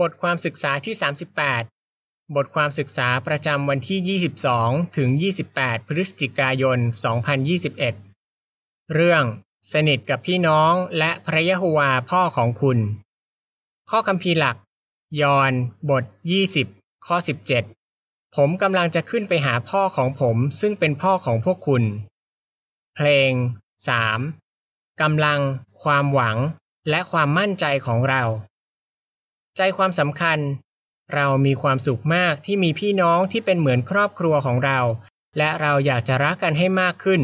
บทความศึกษาที่ 38 บทความศึกษาประจำวันที่ 22 ถึง 28 พฤศจิกายน 2021 เรื่อง สนิทกับพี่น้องและพระยะโฮวาพ่อของคุณ ข้อคัมภีหลัก ยอน บท 20 ข้อ 17 ผมกำลังจะขึ้นไปหาพ่อของผมซึ่งเป็นพ่อของพวกคุณ เพลง 3. กำลัง ความหวัง และความมั่นใจของเรา ใจความสำคัญ เรามีความสุขมากที่มีพี่น้องที่เป็นเหมือนครอบครัวของเรา และเราอยากจะรักกันให้มากขึ้น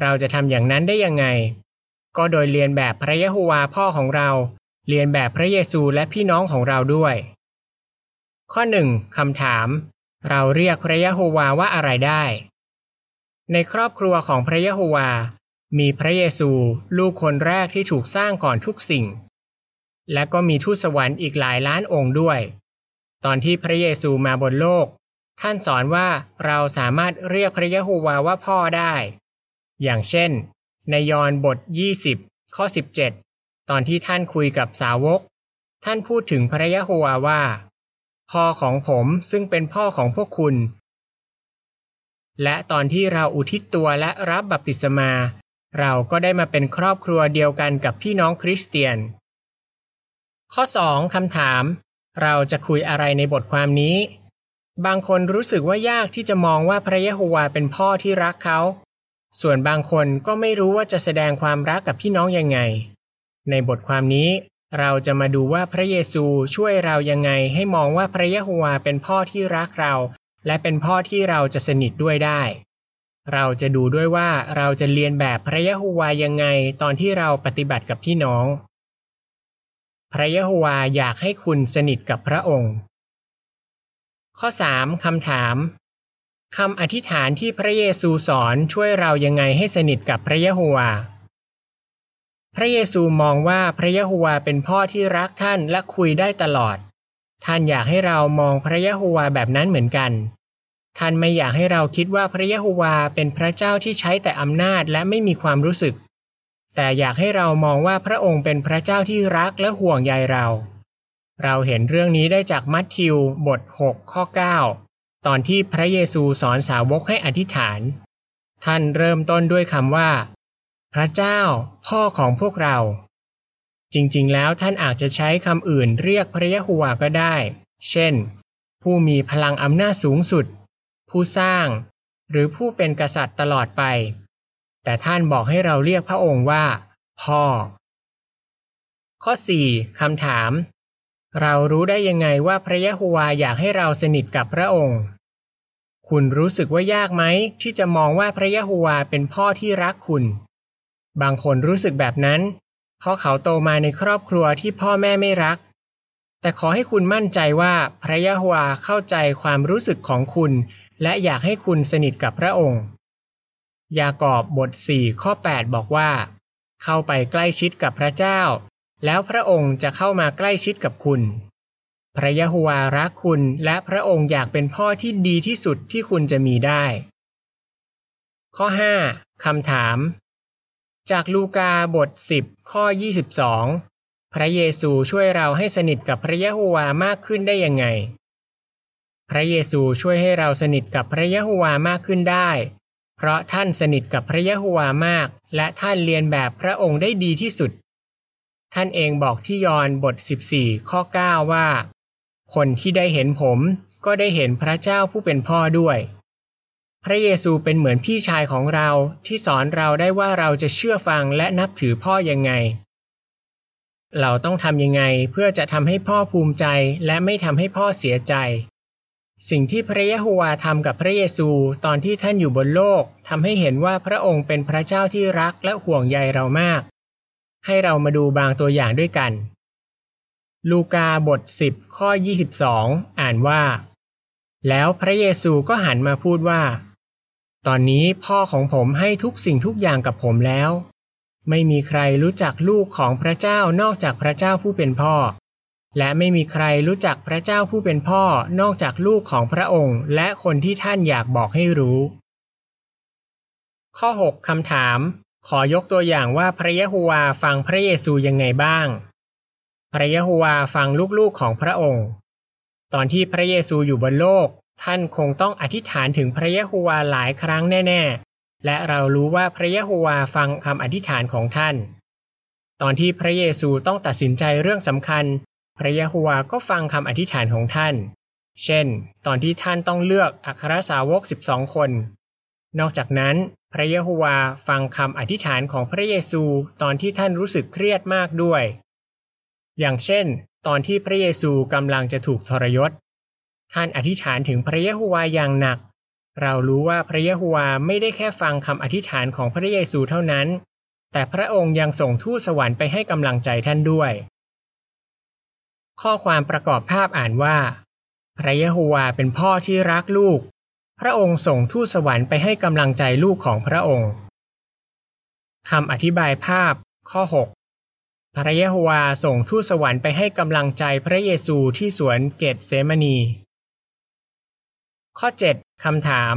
เราจะทำอย่างนั้นได้ยังไง ก็โดยเรียนแบบพระยะโฮวาพ่อของเรา เรียนแบบพระเยซูและพี่น้องของเราด้วย ข้อหนึ่งคำถาม เราเรียกพระยะโฮวาว่าอะไรได้ ในครอบครัวของพระยะโฮวามีพระเยซูลูกคนแรกที่ถูกสร้างก่อนทุกสิ่ง และก็มีทูตสวรรค์อีกหลายล้านองค์ด้วย ตอนที่พระเยซูมาบนโลก ท่านสอนว่าเราสามารถเรียกพระยะโฮวาว่าพ่อได้ อย่างเช่น ในยอห์นบท 20 ข้อ 17 ตอนที่ท่านคุยกับสาวก ท่านพูดถึงพระยะโฮวาว่า พ่อของผมซึ่งเป็นพ่อของพวกคุณ และตอนที่เราอุทิศตัวและรับบัพติศมา เราก็ได้มาเป็นครอบครัวเดียวกันกับพี่น้องคริสเตียน ข้อ 2คำถาม เราจะคุยอะไรในบทความนี้ บางคนรู้สึกว่ายากที่จะมองว่าพระยะโฮวาเป็นพ่อที่รักเขา ส่วนบางคนก็ไม่รู้ว่าจะแสดงความรักกับพี่น้องยังไง ในบทความนี้ เราจะมาดูว่าพระเยซูช่วยเรายังไงให้มองว่าพระยะโฮวาเป็นพ่อที่รักเรา และเป็นพ่อที่เราจะสนิทด้วยได้ เราจะดูด้วยว่าเราจะเรียนแบบพระยะโฮวายังไงตอนที่เราปฏิบัติกับพี่น้อง พระยะโฮวาอยากให้คุณสนิทกับพระองค์ ข้อ 3คำถามคำอธิษฐานที่พระเยซูสอนช่วยเรายังไงให้สนิทกับพระยะโฮวา พระเยซูมองว่าพระยะโฮวาเป็นพ่อที่รักท่านและคุยได้ตลอด ท่านอยากให้เรามองพระยะโฮวาแบบนั้นเหมือนกัน ท่านไม่อยากให้เราคิดว่าพระยะโฮวาเป็นพระเจ้าที่ใช้แต่อำนาจและไม่มีความรู้สึก แต่อยากให้เรามองว่าพระองค์เป็นพระเจ้าที่รักและห่วงใยเรา เราเห็นเรื่องนี้ได้จากมัทธิวบท 6 ข้อ 9 ตอนที่พระเยซูสอนสาวกให้อธิษฐาน ท่านเริ่มต้นด้วยคำว่า พระเจ้า พ่อของพวกเรา จริงๆ แล้วท่านอาจจะใช้คำอื่นเรียกพระยะโฮวาก็ได้ เช่น ผู้มีพลังอำนาจสูงสุด ผู้สร้าง หรือผู้เป็นกษัตริย์ตลอดไป แต่ท่านบอกให้เราเรียกพระองค์ว่า พ่อ ข้อ 4คำถาม เรารู้ได้ยังไงว่าพระยะโฮวาอยากให้เราสนิทกับพระองค์ คุณรู้สึกว่ายากไหม ที่จะมองว่าพระยะโฮวาเป็นพ่อที่รักคุณ บางคนรู้สึกแบบนั้น เพราะเขาโตมาในครอบครัวที่พ่อแม่ไม่รัก แต่ขอให้คุณมั่นใจว่าพระยะโฮวาเข้าใจความรู้สึกของคุณ และอยากให้คุณสนิทกับพระองค์ ยากอบบท4ข้อ 8 บอกว่า เข้าไปใกล้ชิดกับพระเจ้า แล้วพระองค์จะเข้ามาใกล้ชิดกับคุณ พระยะโฮวารักคุณและพระองค์อยากเป็นพ่อที่ดีที่สุดที่คุณจะมีได้ ข้อ 5คำถาม จากลูกาบท 10 ข้อ 22 พระเยซูช่วยเราให้สนิทกับพระยะโฮวามากขึ้นได้ยังไง พระเยซูช่วยให้เราสนิทกับพระยะโฮวามากขึ้นได้ เพราะท่านสนิทกับพระยะโฮวามาก และท่านเรียนแบบพระองค์ได้ดีที่สุด ท่านเองบอกที่ยอห์นบท 14 ข้อ 9 ว่า คนที่ได้เห็นผมก็ได้เห็นพระเจ้าผู้เป็นพ่อด้วย พระเยซูเป็นเหมือนพี่ชายของเราที่สอนเราได้ว่าเราจะเชื่อฟังและนับถือพ่อยังไง เราต้องทำยังไงเพื่อจะทำให้พ่อภูมิใจและไม่ทำให้พ่อเสียใจ สิ่งที่พระยะโฮวาทำกับพระเยซูตอนที่ท่านอยู่บนโลกทำให้เห็นว่าพระองค์เป็นพระเจ้าที่รักและห่วงใยเรามาก ให้เรามาดูบางตัวอย่างด้วยกัน ลูกาบท 10 ข้อ 22 อ่านว่า แล้วพระเยซูก็หันมาพูดว่า ตอนนี้พ่อของผมให้ทุกสิ่งทุกอย่างกับผมแล้ว ไม่มีใครรู้จักลูกของพระเจ้านอกจากพระเจ้าผู้เป็นพ่อ และไม่มีใครรู้จักพระเจ้าผู้เป็นพ่อนอกจากลูกของพระองค์ และคนที่ท่านอยากบอกให้รู้ ข้อ 6 คำถาม ขอยกตัวอย่างว่าพระยะโฮวาฟังพระเยซูยังไงบ้าง พระยะโฮวาฟังลูกๆของพระองค์ ตอนที่พระเยซูอยู่บนโลก ท่านคงต้องอธิษฐานถึงพระยะโฮวาหลายครั้งแน่ ๆ และเรารู้ว่าพระยะโฮวาฟังคำอธิษฐานของท่านตอนที่พระเยซูต้องตัดสินใจเรื่องสำคัญ พระยะโฮวาก็ฟังคำอธิษฐานของท่าน เช่น ตอนที่ท่านต้องเลือกอัครสาวก 12 คน นอกจากนั้น พระยะโฮวาฟังคำอธิษฐานของพระเยซูตอนที่ท่านรู้สึกเครียดมากด้วย อย่างเช่น ตอนที่พระเยซูกำลังจะถูกทรยศ ท่านอธิษฐานถึงพระยโฮวาอย่างหนัก เรารู้ว่าพระยโฮวาไม่ได้แค่ฟังคำอธิษฐานของพระเยซูเท่านั้น แต่พระองค์ยังส่งทูตสวรรค์ไปให้กำลังใจท่านด้วย ข้อความประกอบภาพอ่านว่า พระเยโฮวาเป็นพ่อที่รักลูก พระองค์ส่งทูตสวรรค์ไปให้กำลังใจลูกของพระองค์คำอธิบายภาพ ข้อ 6 พระเยโฮวาส่งทูตสวรรค์ไปให้กำลังใจพระเยซูที่สวนเกตเซมานี ข้อ 7คำถาม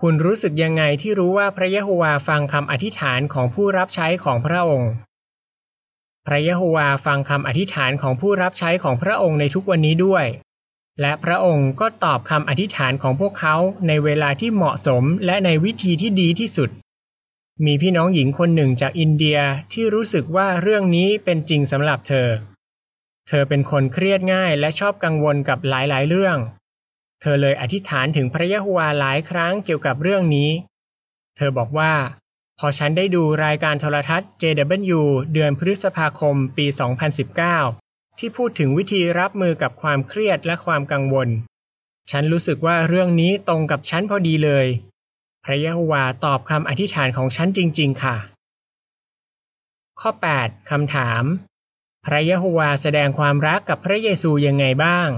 คุณรู้สึกยังไงที่รู้ว่าพระเยโฮวาฟังคำอธิษฐานของผู้รับใช้ของพระองค์ ระเยโฮวาฟังคำอธิษฐานของผู้รับใช้ของพระองค์ในทุกวันนี้ด้วย และพระองค์ก็ตอบคำอธิษฐานของพวกเขาในเวลาที่เหมาะสมและในวิธีที่ดีที่สุด มีพี่น้องหญิงคนหนึ่งจากอินเดียที่รู้สึกว่าเรื่องนี้เป็นจริงสำหรับเธอ เธอเป็นคนเครียดง่ายและชอบกังวลกับหลายๆ เรื่อง เธอเลยอธิษฐานถึงพระยะโฮวาหลายครั้งเกี่ยวกับเรื่องนี้ เธอบอกว่า พอฉันได้ดูรายการโทรทัศน์ JW เดือนพฤษภาคมปี 2019 ที่พูดถึงวิธีรับมือกับความเครียดและความกังวล ฉันรู้สึกว่าเรื่องนี้ตรงกับฉันพอดีเลย พระยะโฮวาตอบคำอธิษฐานของฉันจริง ๆ ค่ะ ข้อ 8 คำถาม พระยะโฮวาแสดงความรักกับพระเยซูยังไงบ้าง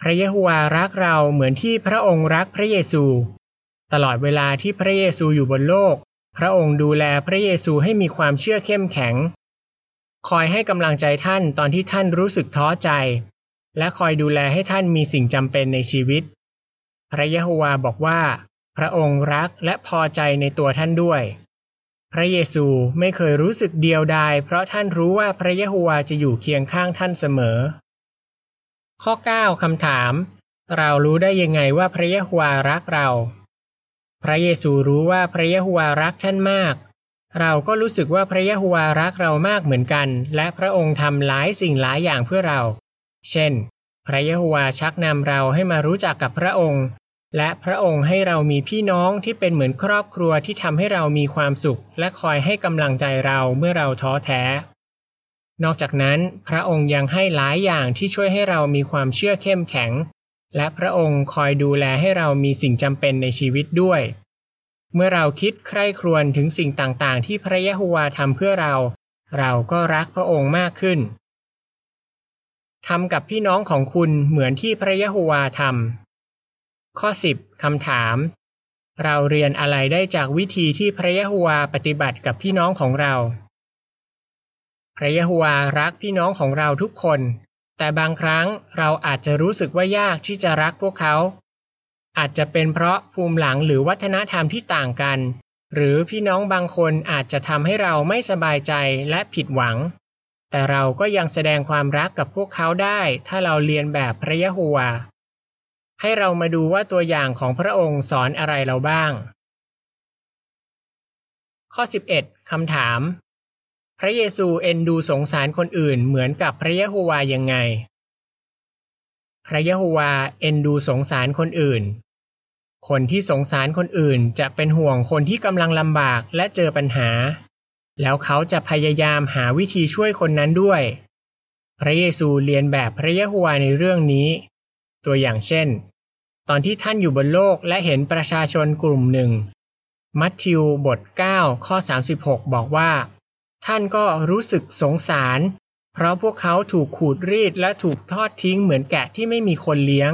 พระยะโฮวารักเราเหมือนที่พระองค์รักพระเยซู ตลอดเวลาที่พระเยซูอยู่บนโลก พระองค์ดูแลพระเยซูให้มีความเชื่อเข้มแข็ง คอยให้กำลังใจท่านตอนที่ท่านรู้สึกท้อใจ และคอยดูแลให้ท่านมีสิ่งจำเป็นในชีวิต พระยะโฮวาบอกว่า พระองค์รักและพอใจในตัวท่านด้วย พระเยซูไม่เคยรู้สึกเดียวดายเพราะท่านรู้ว่าพระเยโฮวาจะอยู่เคียงข้างท่านเสมอ ข้อ 9คำถาม เรารู้ได้ยังไงว่าพระเยโฮวารักเรา พระเยซูรู้ว่าพระเยโฮวารักท่านมาก เราก็รู้สึกว่าพระเยโฮวารักเรามากเหมือนกัน และพระองค์ทำหลายสิ่งหลายอย่างเพื่อเรา เช่น พระเยโฮวาชักนำเราให้มารู้จักกับพระองค์ และพระองค์ให้เรามีพี่น้องที่เป็นเหมือนครอบครัวที่ทำให้เรามีความสุข และคอยให้กำลังใจเราเมื่อเราท้อแท้ นอกจากนั้น พระองค์ยังให้หลายอย่างที่ช่วยให้เรามีความเชื่อเข้มแข็ง และพระองค์คอยดูแลให้เรามีสิ่งจำเป็นในชีวิตด้วย เมื่อเราคิดใคร่ครวญถึงสิ่งต่างๆ ที่พระยะโฮวาทำเพื่อเรา เราก็รักพระองค์มากขึ้นทำกับพี่น้องของคุณเหมือนที่พระยะโฮวาทำข้อ 10คำถาม เราเรียนอะไรได้จากวิธีที่พระยะโฮวาปฏิบัติกับพี่น้องของเรา พระยะโฮวารักพี่น้องของเราทุกคน แต่บางครั้งเราอาจจะรู้สึกว่ายากที่จะรักพวกเขา อาจจะเป็นเพราะภูมิหลังหรือวัฒนธรรมที่ต่างกัน หรือพี่น้องบางคนอาจจะทำให้เราไม่สบายใจและผิดหวัง แต่เราก็ยังแสดงความรักกับพวกเขาได้ ถ้าเราเรียนแบบพระยะโฮวา ให้เรามาดูว่าตัวอย่างของพระองค์สอนอะไรเราบ้าง ข้อ 11คำถาม พระเยซูเอ็นดูสงสารคนอื่นเหมือนกับพระยะโฮวายังไง พระยะโฮวาเอ็นดูสงสารคนอื่น คนที่สงสารคนอื่นจะเป็นห่วงคนที่กำลังลำบากและเจอปัญหา แล้วเขาจะพยายามหาวิธีช่วยคนนั้นด้วย พระเยซูเรียนแบบพระยะโฮวาในเรื่องนี้ ตัวอย่างเช่น ตอนที่ท่านอยู่บนโลกและเห็นประชาชนกลุ่มหนึ่ง มัทธิวบท 9 ข้อ 36 บอกว่า ท่านก็รู้สึกสงสาร เพราะพวกเขาถูกขูดรีดและถูกทอดทิ้งเหมือนแกะที่ไม่มีคนเลี้ยง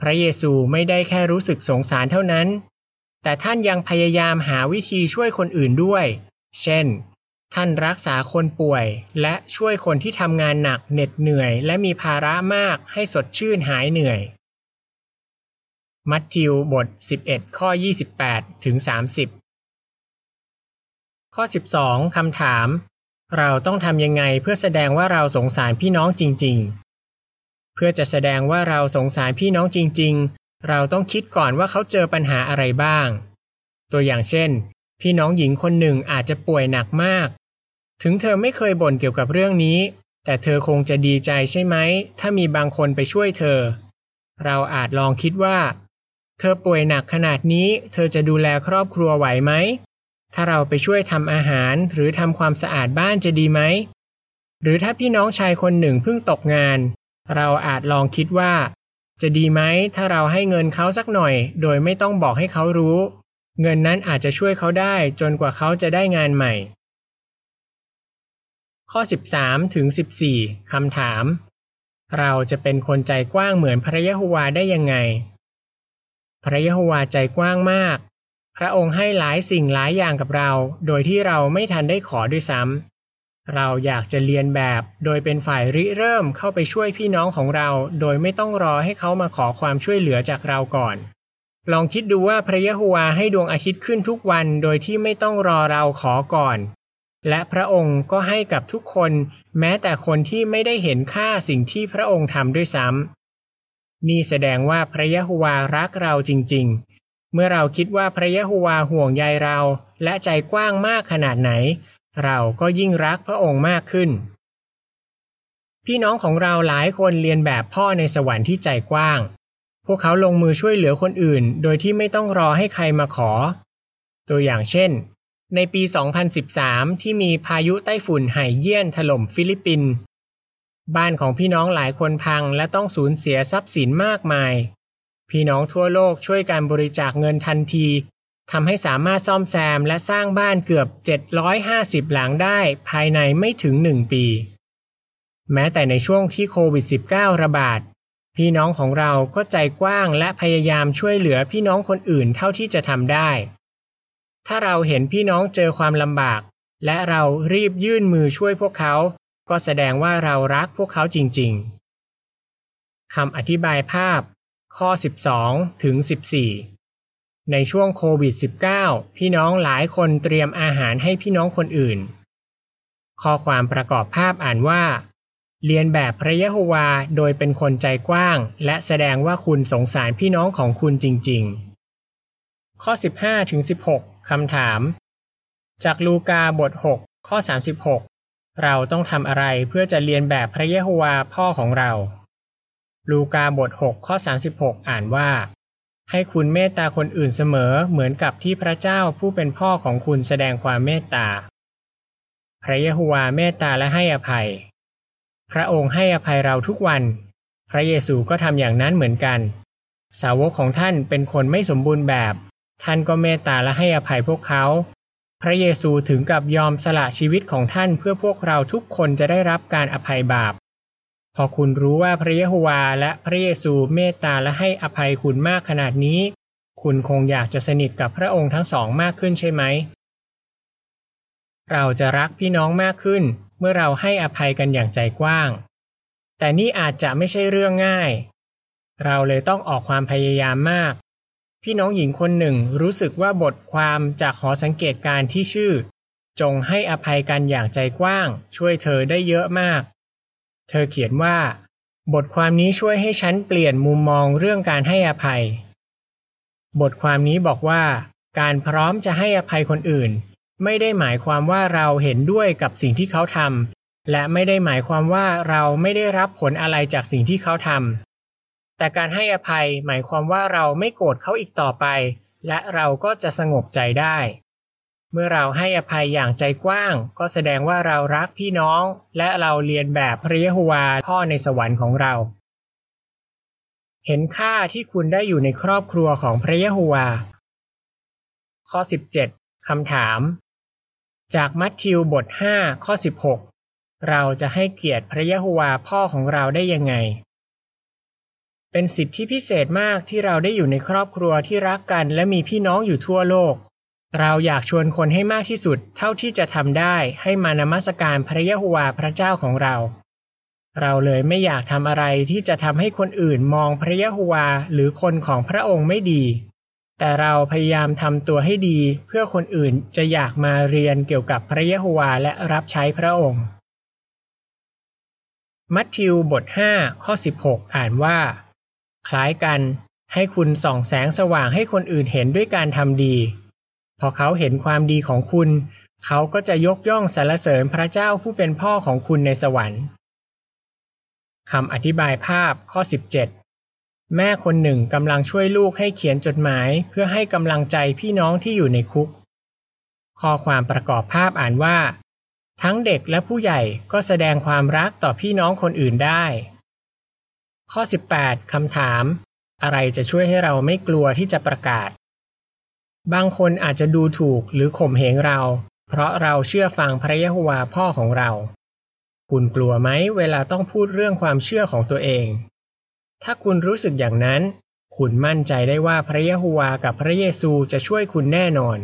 พระเยซูไม่ได้แค่รู้สึกสงสารเท่านั้น แต่ท่านยังพยายามหาวิธีช่วยคนอื่นด้วย เช่น ท่านรักษาคนป่วย และช่วยคนที่ทำงานหนักเหน็ดเหนื่อย และมีภาระมากให้สดชื่นหายเหนื่อย มัทธิวบท 11 ข้อ 28 ถึง 30 ข้อ 12คำถาม เราต้องทำยังไงเพื่อแสดงว่าเราสงสารพี่น้องจริง ๆ เพื่อจะแสดงว่าเราสงสารพี่น้องจริง ๆ เราต้องคิดก่อนว่าเขาเจอปัญหาอะไรบ้าง ตัวอย่างเช่น พี่น้องหญิงคนหนึ่งอาจจะป่วยหนักมาก ถึงเธอไม่เคยบ่นเกี่ยวกับเรื่องนี้ แต่เธอคงจะดีใจใช่ไหม ถ้ามีบางคนไปช่วยเธอ เราอาจลองคิดว่า เธอป่วยหนักขนาดนี้ เธอจะดูแลครอบครัวไหวไหม ถ้าเราไปช่วยทำอาหารหรือทำความสะอาดบ้านจะดีไหม หรือถ้าพี่น้องชายคนหนึ่งเพิ่งตกงาน เราอาจลองคิดว่า จะดีไหมถ้าเราให้เงินเขาสักหน่อย โดยไม่ต้องบอกให้เขารู้ เงินนั้นอาจจะช่วยเขาได้จนกว่าเขาจะได้งานใหม่ ข้อ 13ถึง14คำถาม เราจะเป็นคนใจกว้างเหมือนพระยะโฮวาได้ยังไง พระยะโฮวาใจกว้างมาก ระองค์ให้หลายสิ่งหลายอย่างกับเรา โดยที่เราไม่ทันได้ขอด้วยซ้ำเราอยากจะเรียนแบบ โดยเป็นฝ่ายริเริ่มเข้าไปช่วยพี่น้องของเรา โดยไม่ต้องรอให้เขามาขอความช่วยเหลือจากเราก่อน ลองคิดดูว่าพระยะโฮวาให้ดวงอาทิตย์ขึ้นทุกวัน โดยที่ไม่ต้องรอเราขอก่อน และพระองค์ก็ให้กับทุกคน แม้แต่คนที่ไม่ได้เห็นค่าสิ่งที่พระองค์ทำด้วยซ้ำนี่แสดงว่าพระยะโฮวารักเราจริง ๆ เมื่อเราคิดว่าพระยะโฮวาห่วงใยเราและใจกว้างมากขนาดไหน เราก็ยิ่งรักพระองค์มากขึ้น พี่น้องของเราหลายคนเรียนแบบพ่อในสวรรค์ที่ใจกว้าง พวกเขาลงมือช่วยเหลือคนอื่น โดยที่ไม่ต้องรอให้ใครมาขอ ตัวอย่างเช่น ในปี 2013 ที่มีพายุไต้ฝุ่นไห่เยี่ยนถล่มฟิลิปปินส์บ้านของพี่น้องหลายคนพังและต้องสูญเสียทรัพย์สินมากมาย พี่น้องทั่วโลกช่วยการบริจาคเงินทันทีทำให้สามารถซ่อมแซมและสร้างบ้านเกือบ 750 หลังได้ภายในไม่ถึงหนึ่งปี แม้แต่ในช่วงที่โควิด -19 ระบาด พี่น้องของเราก็ใจกว้างและพยายามช่วยเหลือพี่น้องคนอื่นเท่าที่จะทำได้ ถ้าเราเห็นพี่น้องเจอความลำบาก และเรารีบยื่นมือช่วยพวกเขา ก็แสดงว่าเรารักพวกเขาจริง ๆคำอธิบายภาพ ข้อ 12 ถึง 14 ในช่วงโควิด -19 พี่น้องหลายคนเตรียมอาหารให้พี่น้องคนอื่น ข้อความประกอบภาพอ่านว่า เรียนแบบพระยะโฮวาโดยเป็นคนใจกว้าง และแสดงว่าคุณสงสารพี่น้องของคุณจริง ๆ ข้อ 15ถึง16คำถาม จากลูกาบท 6 ข้อ 36 เราต้องทำอะไรเพื่อจะเรียนแบบพระยะโฮวาพ่อของเรา ลูกาบท 6 ข้อ 36 อ่านว่า ให้คุณเมตตาคนอื่นเสมอเหมือนกับที่พระเจ้าผู้เป็นพ่อของคุณแสดงความเมตตา พระเยโฮวาเมตตาและให้อภัย พระองค์ให้อภัยเราทุกวัน พระเยซูก็ทำอย่างนั้นเหมือนกัน สาวกของท่านเป็นคนไม่สมบูรณ์แบบ ท่านก็เมตตาและให้อภัยพวกเขา พระเยซูถึงกับยอมสละชีวิตของท่านเพื่อพวกเราทุกคนจะได้รับการอภัยบาป พอคุณรู้ว่าพระเยโฮวาและพระเยซูเมตตาและให้อภัยคุณมากขนาดนี้ คุณคงอยากจะสนิทกับพระองค์ทั้งสองมากขึ้นใช่ไหม เราจะรักพี่น้องมากขึ้น เมื่อเราให้อภัยกันอย่างใจกว้าง แต่นี่อาจจะไม่ใช่เรื่องง่าย เราเลยต้องออกความพยายามมาก พี่น้องหญิงคนหนึ่งรู้สึกว่าบทความจากหอสังเกตการที่ชื่อ จงให้อภัยกันอย่างใจกว้าง ช่วยเธอได้เยอะมาก เธอเขียนว่า บทความนี้ช่วยให้ฉันเปลี่ยนมุมมองเรื่องการให้อภัย บทความนี้บอกว่า การพร้อมจะให้อภัยคนอื่น ไม่ได้หมายความว่าเราเห็นด้วยกับสิ่งที่เขาทำและไม่ได้หมายความว่าเราไม่ได้รับผลอะไรจากสิ่งที่เขาทำแต่การให้อภัยหมายความว่าเราไม่โกรธเขาอีกต่อไป และเราก็จะสงบใจได้ เมื่อเราให้อภัยอย่างใจกว้าง ก็แสดงว่าเรารักพี่น้อง และเราเรียนแบบพระเยโฮวาพ่อในสวรรค์ของเรา เห็นค่าที่คุณได้อยู่ในครอบครัวของพระเยโฮวา ข้อ 17คำถาม จากมัทธิวบท 5 ข้อ 16 เราจะให้เกียรติพระเยโฮวาพ่อของเราได้ยังไง เป็นสิทธิพิเศษมากที่เราได้อยู่ในครอบครัวที่รักกันและมีพี่น้องอยู่ทั่วโลก เราอยากชวนคนให้มากที่สุด เท่าที่จะทำได้ให้มานมัสการพระยะโฮวาพระเจ้าของเรา เราเลยไม่อยากทำอะไรที่จะทำให้คนอื่นมองพระยะโฮวาหรือคนของพระองค์ไม่ดี แต่เราพยายามทำตัวให้ดี เพื่อคนอื่นจะอยากมาเรียนเกี่ยวกับพระเยโฮวาและรับใช้พระองค์ มัทธิวบท 5 ข้อ 16 อ่านว่า คล้ายกัน ให้คุณส่องแสงสว่างให้คนอื่นเห็นด้วยการทำดี พอเขาเห็นความดีของคุณ เขาก็จะยกย่องสรรเสริญพระเจ้าผู้เป็นพ่อของคุณในสวรรค์คำอธิบายภาพข้อ 17 แม่คนหนึ่งกำลังช่วยลูกให้เขียนจดหมาย เพื่อให้กำลังใจพี่น้องที่อยู่ในคุก ข้อความประกอบภาพอ่านว่า ทั้งเด็กและผู้ใหญ่ก็แสดงความรักต่อพี่น้องคนอื่นได้ ข้อ 18 คำถาม อะไรจะช่วยให้เราไม่กลัวที่จะประกาศ บางคนอาจจะดูถูกหรือข่มเหงเรา เพราะเราเชื่อฟังพระยะโฮวาพ่อของเรา คุณกลัวไหมเวลาต้องพูดเรื่องความเชื่อของตัวเอง ถ้าคุณรู้สึกอย่างนั้น คุณมั่นใจได้ว่าพระเยโฮวากับพระเยซูจะช่วยคุณแน่นอน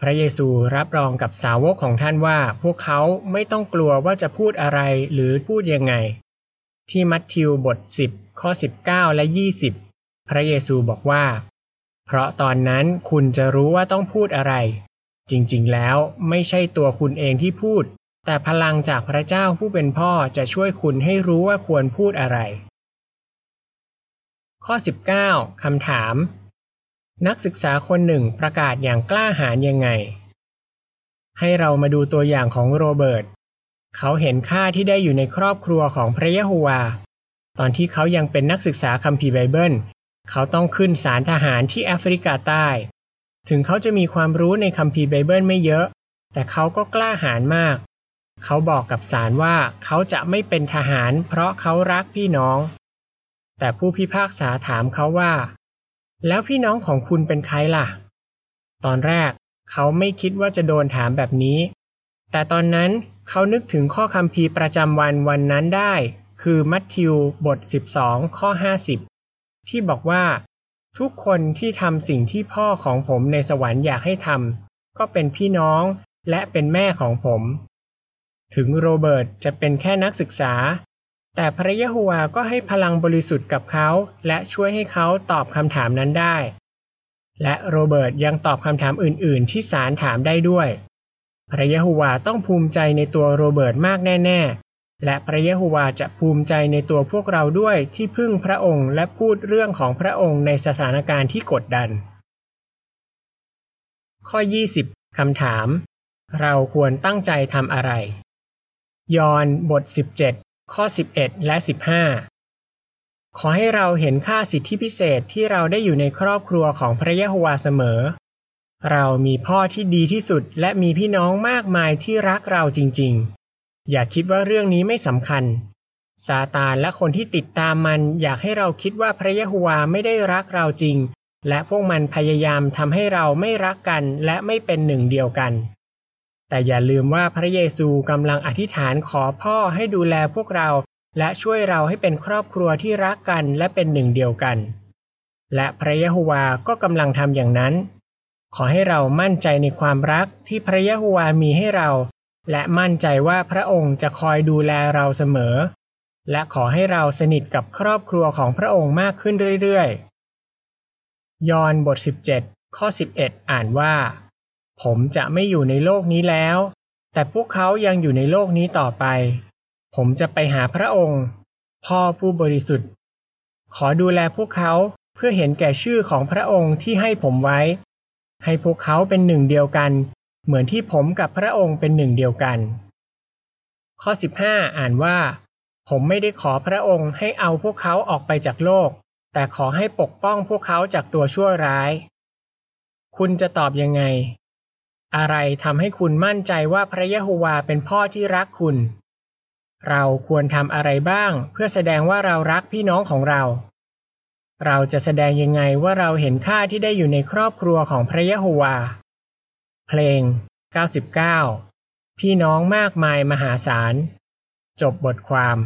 พระเยซูรับรองกับสาวกของท่านว่า พวกเขาไม่ต้องกลัวว่าจะพูดอะไรหรือพูดยังไง ที่มัทธิวบท 10 ข้อ 19 และ 20 พระเยซูบอกว่า เพราะตอนนั้นคุณจะรู้ว่าต้องพูดอะไร จริงๆ แล้วไม่ใช่ตัวคุณเองที่พูด แต่พลังจากพระเจ้าผู้เป็นพ่อจะช่วยคุณให้รู้ว่าควรพูดอะไร ข้อ 19คำถาม นักศึกษาคนหนึ่งประกาศอย่างกล้าหาญยังไง ให้เรามาดูตัวอย่างของโรเบิร์ตเขาเห็นค่าที่ได้อยู่ในครอบครัวของพระยะโฮวา ตอนที่เขายังเป็นนักศึกษาคัมภีร์ไบเบิล เขาต้องขึ้นศาลทหารที่แอฟริกาใต้ ถึงเขาจะมีความรู้ในคัมภีร์ไบเบิลไม่เยอะ แต่เขาก็กล้าหาญมาก เขาบอกกับศาลว่าเขาจะไม่เป็นทหาร เพราะเขารักพี่น้อง แต่ผู้พิพากษาถามเขาว่า แล้วพี่น้องของคุณเป็นใครล่ะ ตอนแรกเขาไม่คิดว่าจะโดนถามแบบนี้ แต่ตอนนั้นเขานึกถึงข้อคำพีประจำวันวันนั้นได้ คือมัทธิวบท 12 ข้อ 50 ที่บอกว่า ทุกคนที่ทำสิ่งที่พ่อของผมในสวรรค์อยากให้ทำก็เป็นพี่น้องและเป็นแม่ของผม ถึงโรเบิร์ตจะเป็นแค่นักศึกษา แต่พระยะโฮวาก็ให้พลังบริสุทธิ์กับเขาและช่วยให้เขาตอบคำถามนั้นได้ และโรเบิร์ตยังตอบคำถามอื่น ๆ ที่ศาลถามได้ด้วยพระยะโฮวาต้องภูมิใจในตัวโรเบิร์ตมากแน่ๆ และพระเยโฮวาจะภูมิใจในตัวพวกเราด้วยที่พึ่งพระองค์และพูดเรื่องของพระองค์ในสถานการณ์ที่กดดัน ข้อ 20 คำถาม เราควรตั้งใจทำอะไร ยอห์นบท 17 ข้อ 11 และ 15 ขอให้เราเห็นค่าสิทธิพิเศษที่เราได้อยู่ในครอบครัวของพระเยโฮวาเสมอ เรามีพ่อที่ดีที่สุดและมีพี่น้องมากมายที่รักเราจริง ๆ อย่าคิดว่าเรื่องนี้ไม่สำคัญ ซาตานและคนที่ติดตามมันอยากให้เราคิดว่าพระยะโฮวาไม่ได้รักเราจริง และพวกมันพยายามทำให้เราไม่รักกันและไม่เป็นหนึ่งเดียวกัน แต่อย่าลืมว่าพระเยซูกำลังอธิษฐานขอพ่อให้ดูแลพวกเรา และช่วยเราให้เป็นครอบครัวที่รักกันและเป็นหนึ่งเดียวกัน และพระยะโฮวาก็กำลังทำอย่างนั้น ขอให้เรามั่นใจในความรักที่พระยะโฮวามีให้เรา และมั่นใจว่าพระองค์จะคอยดูแลเราเสมอ และขอให้เราสนิทกับครอบครัวของพระองค์มากขึ้นเรื่อยๆ ยอห์นบท 17 ข้อ 11 อ่านว่า ผมจะไม่อยู่ในโลกนี้แล้ว แต่พวกเขายังอยู่ในโลกนี้ต่อไป ผมจะไปหาพระองค์ พ่อผู้บริสุทธิ์ ขอดูแลพวกเขาเพื่อเห็นแก่ชื่อของพระองค์ที่ให้ผมไว้ ให้พวกเขาเป็นหนึ่งเดียวกัน เหมือนที่ผมกับพระองค์เป็นหนึ่งเดียวกัน ข้อ 15 อ่านว่า ผมไม่ได้ขอพระองค์ให้เอาพวกเขาออกไปจากโลก แต่ขอให้ปกป้องพวกเขาจากตัวชั่วร้าย คุณจะตอบยังไง อะไรทำให้คุณมั่นใจว่าพระยะโฮวาเป็นพ่อที่รักคุณ เราควรทำอะไรบ้าง เพื่อแสดงว่าเรารักพี่น้องของเรา เราจะแสดงยังไงว่าเราเห็นค่าที่ได้อยู่ในครอบครัวของพระยะโฮวา เพลง 99 พี่น้องมากมายมหาศาล จบบทความ